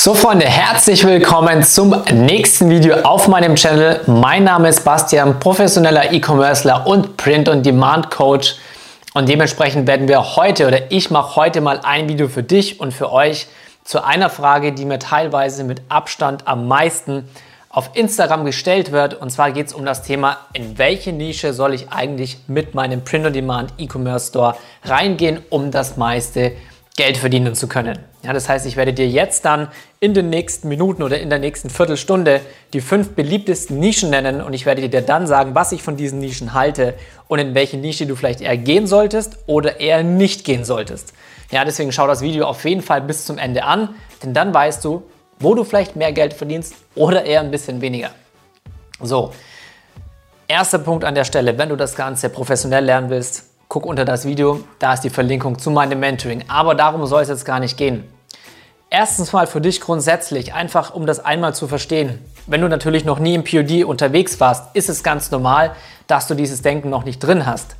So Freunde, herzlich willkommen zum nächsten Video auf meinem Channel. Mein Name ist Bastian, professioneller E-Commercer und Print-on-Demand-Coach. Und dementsprechend werden wir heute oder ich mache heute mal ein Video für dich und für euch zu einer Frage, die mir teilweise mit Abstand am meisten auf Instagram gestellt wird. Und zwar geht es um das Thema, in welche Nische soll ich eigentlich mit meinem Print-on-Demand E-Commerce Store reingehen, um das meiste Geld verdienen zu können. Ja, das heißt, ich werde dir jetzt dann in den nächsten Minuten oder in der nächsten Viertelstunde die fünf beliebtesten Nischen nennen und ich werde dir dann sagen, was ich von diesen Nischen halte und in welche Nische du vielleicht eher gehen solltest oder eher nicht gehen solltest. Ja, deswegen schau das Video auf jeden Fall bis zum Ende an, denn dann weißt du, wo du vielleicht mehr Geld verdienst oder eher ein bisschen weniger. So, erster Punkt an der Stelle, wenn du das Ganze professionell lernen willst, guck unter das Video, da ist die Verlinkung zu meinem Mentoring. Aber darum soll es jetzt gar nicht gehen. Erstens mal für dich grundsätzlich, einfach um das einmal zu verstehen. Wenn du natürlich noch nie im POD unterwegs warst, ist es ganz normal, dass du dieses Denken noch nicht drin hast.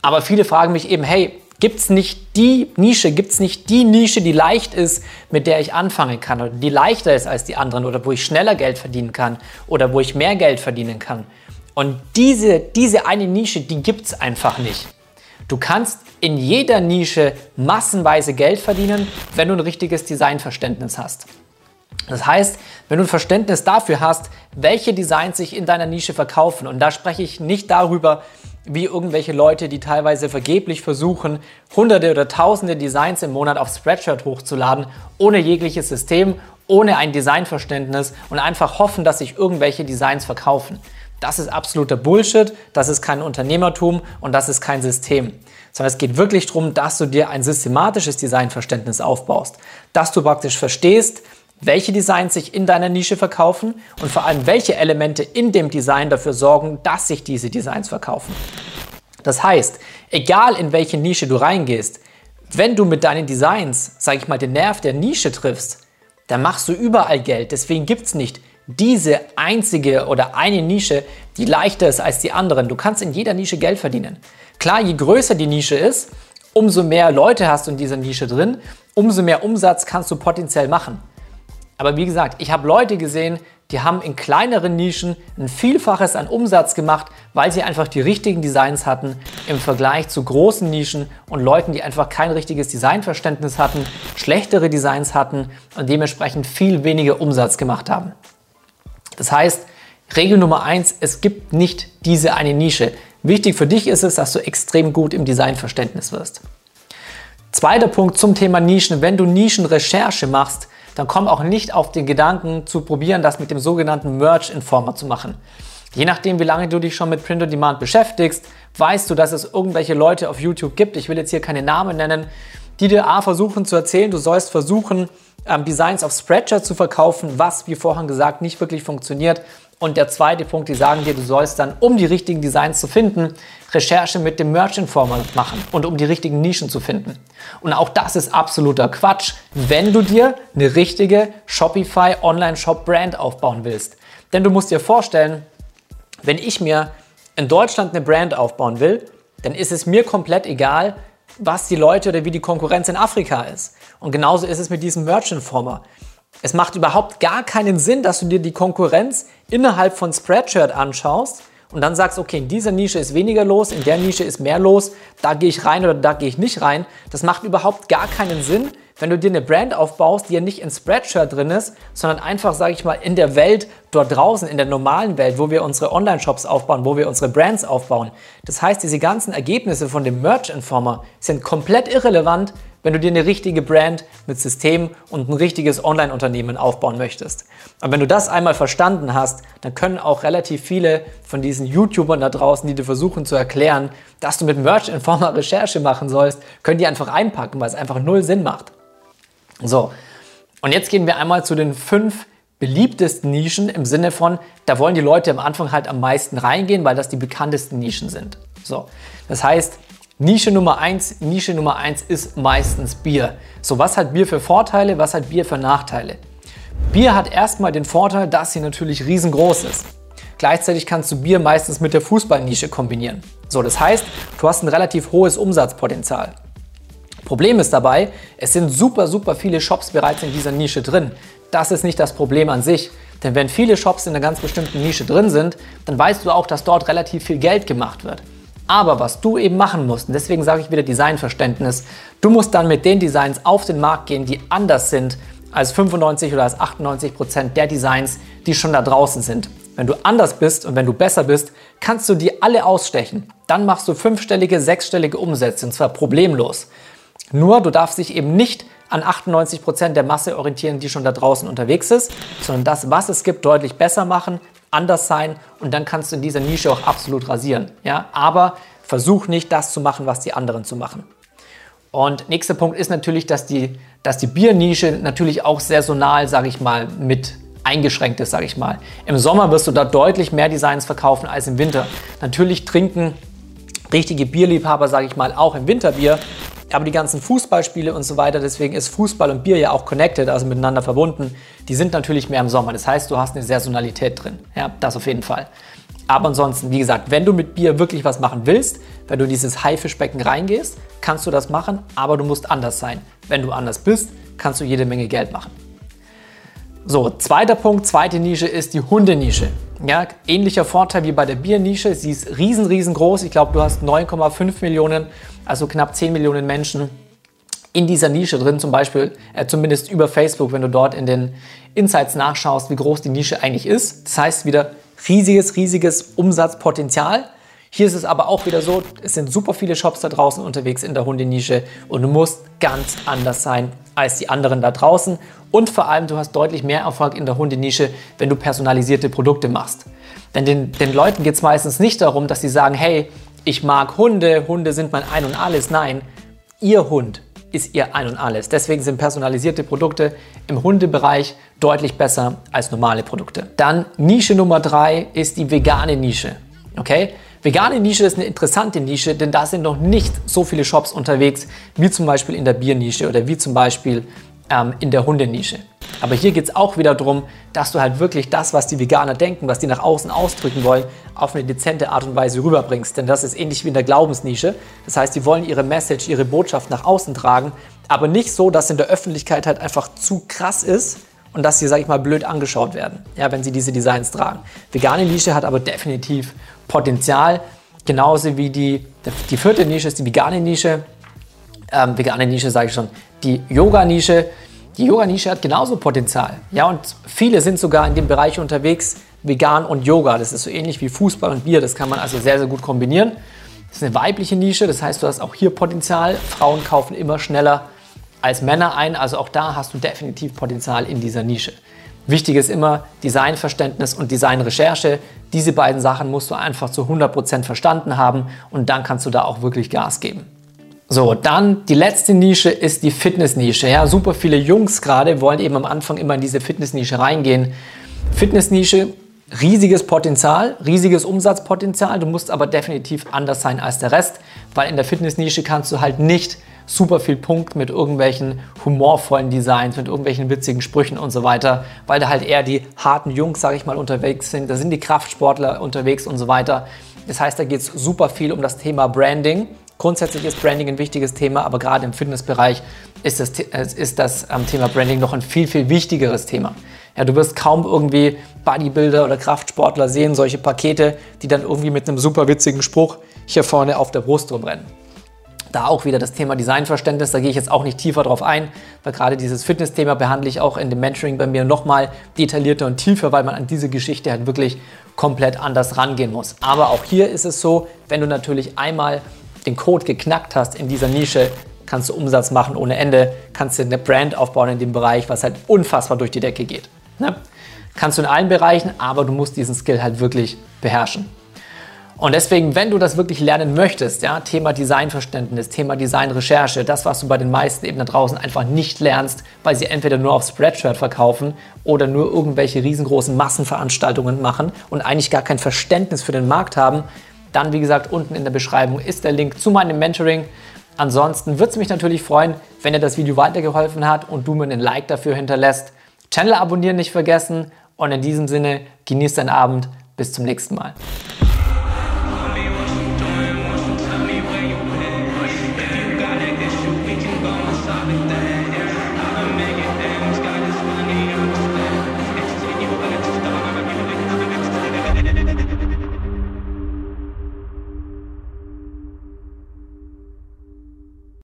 Aber viele fragen mich eben, hey, gibt es nicht die Nische, gibt es nicht die Nische, die leicht ist, mit der ich anfangen kann oder die leichter ist als die anderen oder wo ich schneller Geld verdienen kann oder wo ich mehr Geld verdienen kann? Und diese, diese eine Nische, die gibt es einfach nicht. Du kannst in jeder Nische massenweise Geld verdienen, wenn du ein richtiges Designverständnis hast. Das heißt, wenn du ein Verständnis dafür hast, welche Designs sich in deiner Nische verkaufen, und da spreche ich nicht darüber, wie irgendwelche Leute, die teilweise vergeblich versuchen, hunderte oder tausende Designs im Monat auf Spreadshirt hochzuladen, ohne jegliches System, ohne ein Designverständnis und einfach hoffen, dass sich irgendwelche Designs verkaufen. Das ist absoluter Bullshit, das ist kein Unternehmertum und das ist kein System. Sondern es geht wirklich darum, dass du dir ein systematisches Designverständnis aufbaust. Dass du praktisch verstehst, welche Designs sich in deiner Nische verkaufen und vor allem welche Elemente in dem Design dafür sorgen, dass sich diese Designs verkaufen. Das heißt, egal in welche Nische du reingehst, wenn du mit deinen Designs, sage ich mal, den Nerv der Nische triffst, dann machst du überall Geld. Deswegen gibt es nicht diese einzige oder eine Nische, die leichter ist als die anderen. Du kannst in jeder Nische Geld verdienen. Klar, je größer die Nische ist, umso mehr Leute hast du in dieser Nische drin, umso mehr Umsatz kannst du potenziell machen. Aber wie gesagt, ich habe Leute gesehen, die haben in kleineren Nischen ein Vielfaches an Umsatz gemacht, weil sie einfach die richtigen Designs hatten im Vergleich zu großen Nischen und Leuten, die einfach kein richtiges Designverständnis hatten, schlechtere Designs hatten und dementsprechend viel weniger Umsatz gemacht haben. Das heißt, Regel Nummer eins: es gibt nicht diese eine Nische. Wichtig für dich ist es, dass du extrem gut im Designverständnis wirst. Zweiter Punkt zum Thema Nischen. Wenn du Nischenrecherche machst, dann komm auch nicht auf den Gedanken zu probieren, das mit dem sogenannten Merch Informer zu machen. Je nachdem, wie lange du dich schon mit Print on Demand beschäftigst, weißt du, dass es irgendwelche Leute auf YouTube gibt, ich will jetzt hier keine Namen nennen, die dir A versuchen zu erzählen, du sollst versuchen, ähm, Designs auf Spreadshirt zu verkaufen, was, wie vorhin gesagt, nicht wirklich funktioniert. Und der zweite Punkt, die sagen dir, du sollst dann, um die richtigen Designs zu finden, Recherche mit dem Merch Informer machen und um die richtigen Nischen zu finden. Und auch das ist absoluter Quatsch, wenn du dir eine richtige Shopify Online-Shop Brand aufbauen willst. Denn du musst dir vorstellen, wenn ich mir in Deutschland eine Brand aufbauen will, dann ist es mir komplett egal, was die Leute oder wie die Konkurrenz in Afrika ist. Und genauso ist es mit diesem Merchant Former. Es macht überhaupt gar keinen Sinn, dass du dir die Konkurrenz innerhalb von Spreadshirt anschaust und dann sagst, okay, in dieser Nische ist weniger los, in der Nische ist mehr los, da gehe ich rein oder da gehe ich nicht rein. Das macht überhaupt gar keinen Sinn, wenn du dir eine Brand aufbaust, die ja nicht in Spreadshirt drin ist, sondern einfach, sage ich mal, in der Welt dort draußen, in der normalen Welt, wo wir unsere Online-Shops aufbauen, wo wir unsere Brands aufbauen. Das heißt, diese ganzen Ergebnisse von dem Merch Informer sind komplett irrelevant, wenn du dir eine richtige Brand mit System und ein richtiges Online-Unternehmen aufbauen möchtest. Und wenn du das einmal verstanden hast, dann können auch relativ viele von diesen YouTubern da draußen, die dir versuchen zu erklären, dass du mit Merch Informer Recherche machen sollst, können die einfach einpacken, weil es einfach null Sinn macht. So, und jetzt gehen wir einmal zu den fünf beliebtesten Nischen im Sinne von, da wollen die Leute am Anfang halt am meisten reingehen, weil das die bekanntesten Nischen sind. So, das heißt, Nische Nummer eins, Nische Nummer eins ist meistens Bier. So, was hat Bier für Vorteile, was hat Bier für Nachteile? Bier hat erstmal den Vorteil, dass sie natürlich riesengroß ist. Gleichzeitig kannst du Bier meistens mit der Fußballnische kombinieren. So, das heißt, du hast ein relativ hohes Umsatzpotenzial. Problem ist dabei, es sind super, super viele Shops bereits in dieser Nische drin. das ist nicht das Problem an sich. Denn wenn viele Shops in einer ganz bestimmten Nische drin sind, dann weißt du auch, dass dort relativ viel Geld gemacht wird. Aber was du eben machen musst, und deswegen sage ich wieder Designverständnis, du musst dann mit den Designs auf den Markt gehen, die anders sind als 95 oder als 98 Prozent der Designs, die schon da draußen sind. Wenn du anders bist und wenn du besser bist, kannst du die alle ausstechen. Dann machst du fünfstellige, sechsstellige Umsätze und zwar problemlos. Nur du darfst dich eben nicht an 98 Prozent der Masse orientieren, die schon da draußen unterwegs ist, sondern das, was es gibt, deutlich besser machen, anders sein und dann kannst du in dieser Nische auch absolut rasieren. Ja? Aber versuch nicht das zu machen, was die anderen zu machen. Und nächster Punkt ist natürlich, dass die, dass die Biernische natürlich auch saisonal, sage ich mal, mit eingeschränkt ist, sage ich mal. Im Sommer wirst du da deutlich mehr Designs verkaufen als im Winter. Natürlich trinken richtige Bierliebhaber, sage ich mal, auch im Winterbier, aber die ganzen Fußballspiele und so weiter, deswegen ist Fußball und Bier ja auch connected, also miteinander verbunden, die sind natürlich mehr im Sommer. Das heißt, du hast eine Saisonalität drin. Ja, das auf jeden Fall. Aber ansonsten, wie gesagt, wenn du mit Bier wirklich was machen willst, wenn du in dieses Haifischbecken reingehst, kannst du das machen, aber du musst anders sein. Wenn du anders bist, kannst du jede Menge Geld machen. So, zweiter Punkt, zweite Nische ist die Hundenische. Ja, ähnlicher Vorteil wie bei der Biernische. Sie ist riesen, riesengroß. Ich glaube, du hast 9,5 Millionen, also knapp 10 Millionen Menschen in dieser Nische drin, zum Beispiel, äh, zumindest über Facebook, wenn du dort in den Insights nachschaust, wie groß die Nische eigentlich ist. Das heißt wieder riesiges, riesiges Umsatzpotenzial. Hier ist es aber auch wieder so, es sind super viele Shops da draußen unterwegs in der Hundenische und du musst ganz anders sein als die anderen da draußen. Und vor allem, du hast deutlich mehr Erfolg in der Hundenische, wenn du personalisierte Produkte machst. Denn den, den Leuten geht es meistens nicht darum, dass sie sagen, hey, ich mag Hunde, Hunde sind mein Ein und alles. Nein, ihr Hund ist ihr Ein und alles. Deswegen sind personalisierte Produkte im Hundebereich deutlich besser als normale Produkte. Dann Nische Nummer drei ist die vegane Nische. Okay? Vegane Nische ist eine interessante Nische, denn da sind noch nicht so viele Shops unterwegs, wie zum Beispiel in der Biernische oder wie zum Beispiel ähm, in der Hundenische. Aber hier geht es auch wieder darum, dass du halt wirklich das, was die Veganer denken, was die nach außen ausdrücken wollen, auf eine dezente Art und Weise rüberbringst. Denn das ist ähnlich wie in der Glaubensnische. Das heißt, die wollen ihre Message, ihre Botschaft nach außen tragen, aber nicht so, dass in der Öffentlichkeit halt einfach zu krass ist, und dass sie, sag ich mal, blöd angeschaut werden, ja, wenn sie diese Designs tragen. Vegane Nische hat aber definitiv Potenzial, genauso wie die, die vierte Nische ist die vegane Nische. Ähm, vegane Nische sage ich schon, die Yoga-Nische. Die Yoga-Nische hat genauso Potenzial. Ja, und viele sind sogar in dem Bereich unterwegs, vegan und Yoga. Das ist so ähnlich wie Fußball und Bier. Das kann man also sehr, sehr gut kombinieren. Das ist eine weibliche Nische, das heißt, du hast auch hier Potenzial. Frauen kaufen immer schneller als Männer ein. Also auch da hast du definitiv Potenzial in dieser Nische. Wichtig ist immer Designverständnis und Designrecherche. Diese beiden Sachen musst du einfach zu 100% verstanden haben und dann kannst du da auch wirklich Gas geben. So, dann die letzte Nische ist die Fitnessnische. Ja, super viele Jungs gerade wollen eben am Anfang immer in diese Fitnessnische reingehen. Fitnessnische, riesiges Potenzial, riesiges Umsatzpotenzial. Du musst aber definitiv anders sein als der Rest, weil in der Fitnessnische kannst du halt nicht super viel Punkt mit irgendwelchen humorvollen Designs, mit irgendwelchen witzigen Sprüchen und so weiter, weil da halt eher die harten Jungs, sage ich mal, unterwegs sind. Da sind die Kraftsportler unterwegs und so weiter. Das heißt, da geht es super viel um das Thema Branding. Grundsätzlich ist Branding ein wichtiges Thema, aber gerade im Fitnessbereich ist das, ist das ähm, Thema Branding noch ein viel, viel wichtigeres Thema. Ja, du wirst kaum irgendwie Bodybuilder oder Kraftsportler sehen, solche Pakete, die dann irgendwie mit einem super witzigen Spruch hier vorne auf der Brust rumrennen. Da auch wieder das Thema Designverständnis, da gehe ich jetzt auch nicht tiefer drauf ein, weil gerade dieses Fitness-Thema behandle ich auch in dem Mentoring bei mir nochmal detaillierter und tiefer, weil man an diese Geschichte halt wirklich komplett anders rangehen muss. Aber auch hier ist es so, wenn du natürlich einmal den Code geknackt hast in dieser Nische, kannst du Umsatz machen ohne Ende, kannst du eine Brand aufbauen in dem Bereich, was halt unfassbar durch die Decke geht. Ne? Kannst du in allen Bereichen, aber du musst diesen Skill halt wirklich beherrschen. Und deswegen, wenn du das wirklich lernen möchtest, ja, Thema Designverständnis, Thema Designrecherche, das, was du bei den meisten eben da draußen einfach nicht lernst, weil sie entweder nur auf Spreadshirt verkaufen oder nur irgendwelche riesengroßen Massenveranstaltungen machen und eigentlich gar kein Verständnis für den Markt haben, dann, wie gesagt, unten in der Beschreibung ist der Link zu meinem Mentoring. Ansonsten würde es mich natürlich freuen, wenn dir das Video weitergeholfen hat und du mir einen Like dafür hinterlässt. Channel abonnieren nicht vergessen und in diesem Sinne genieß deinen Abend. Bis zum nächsten Mal.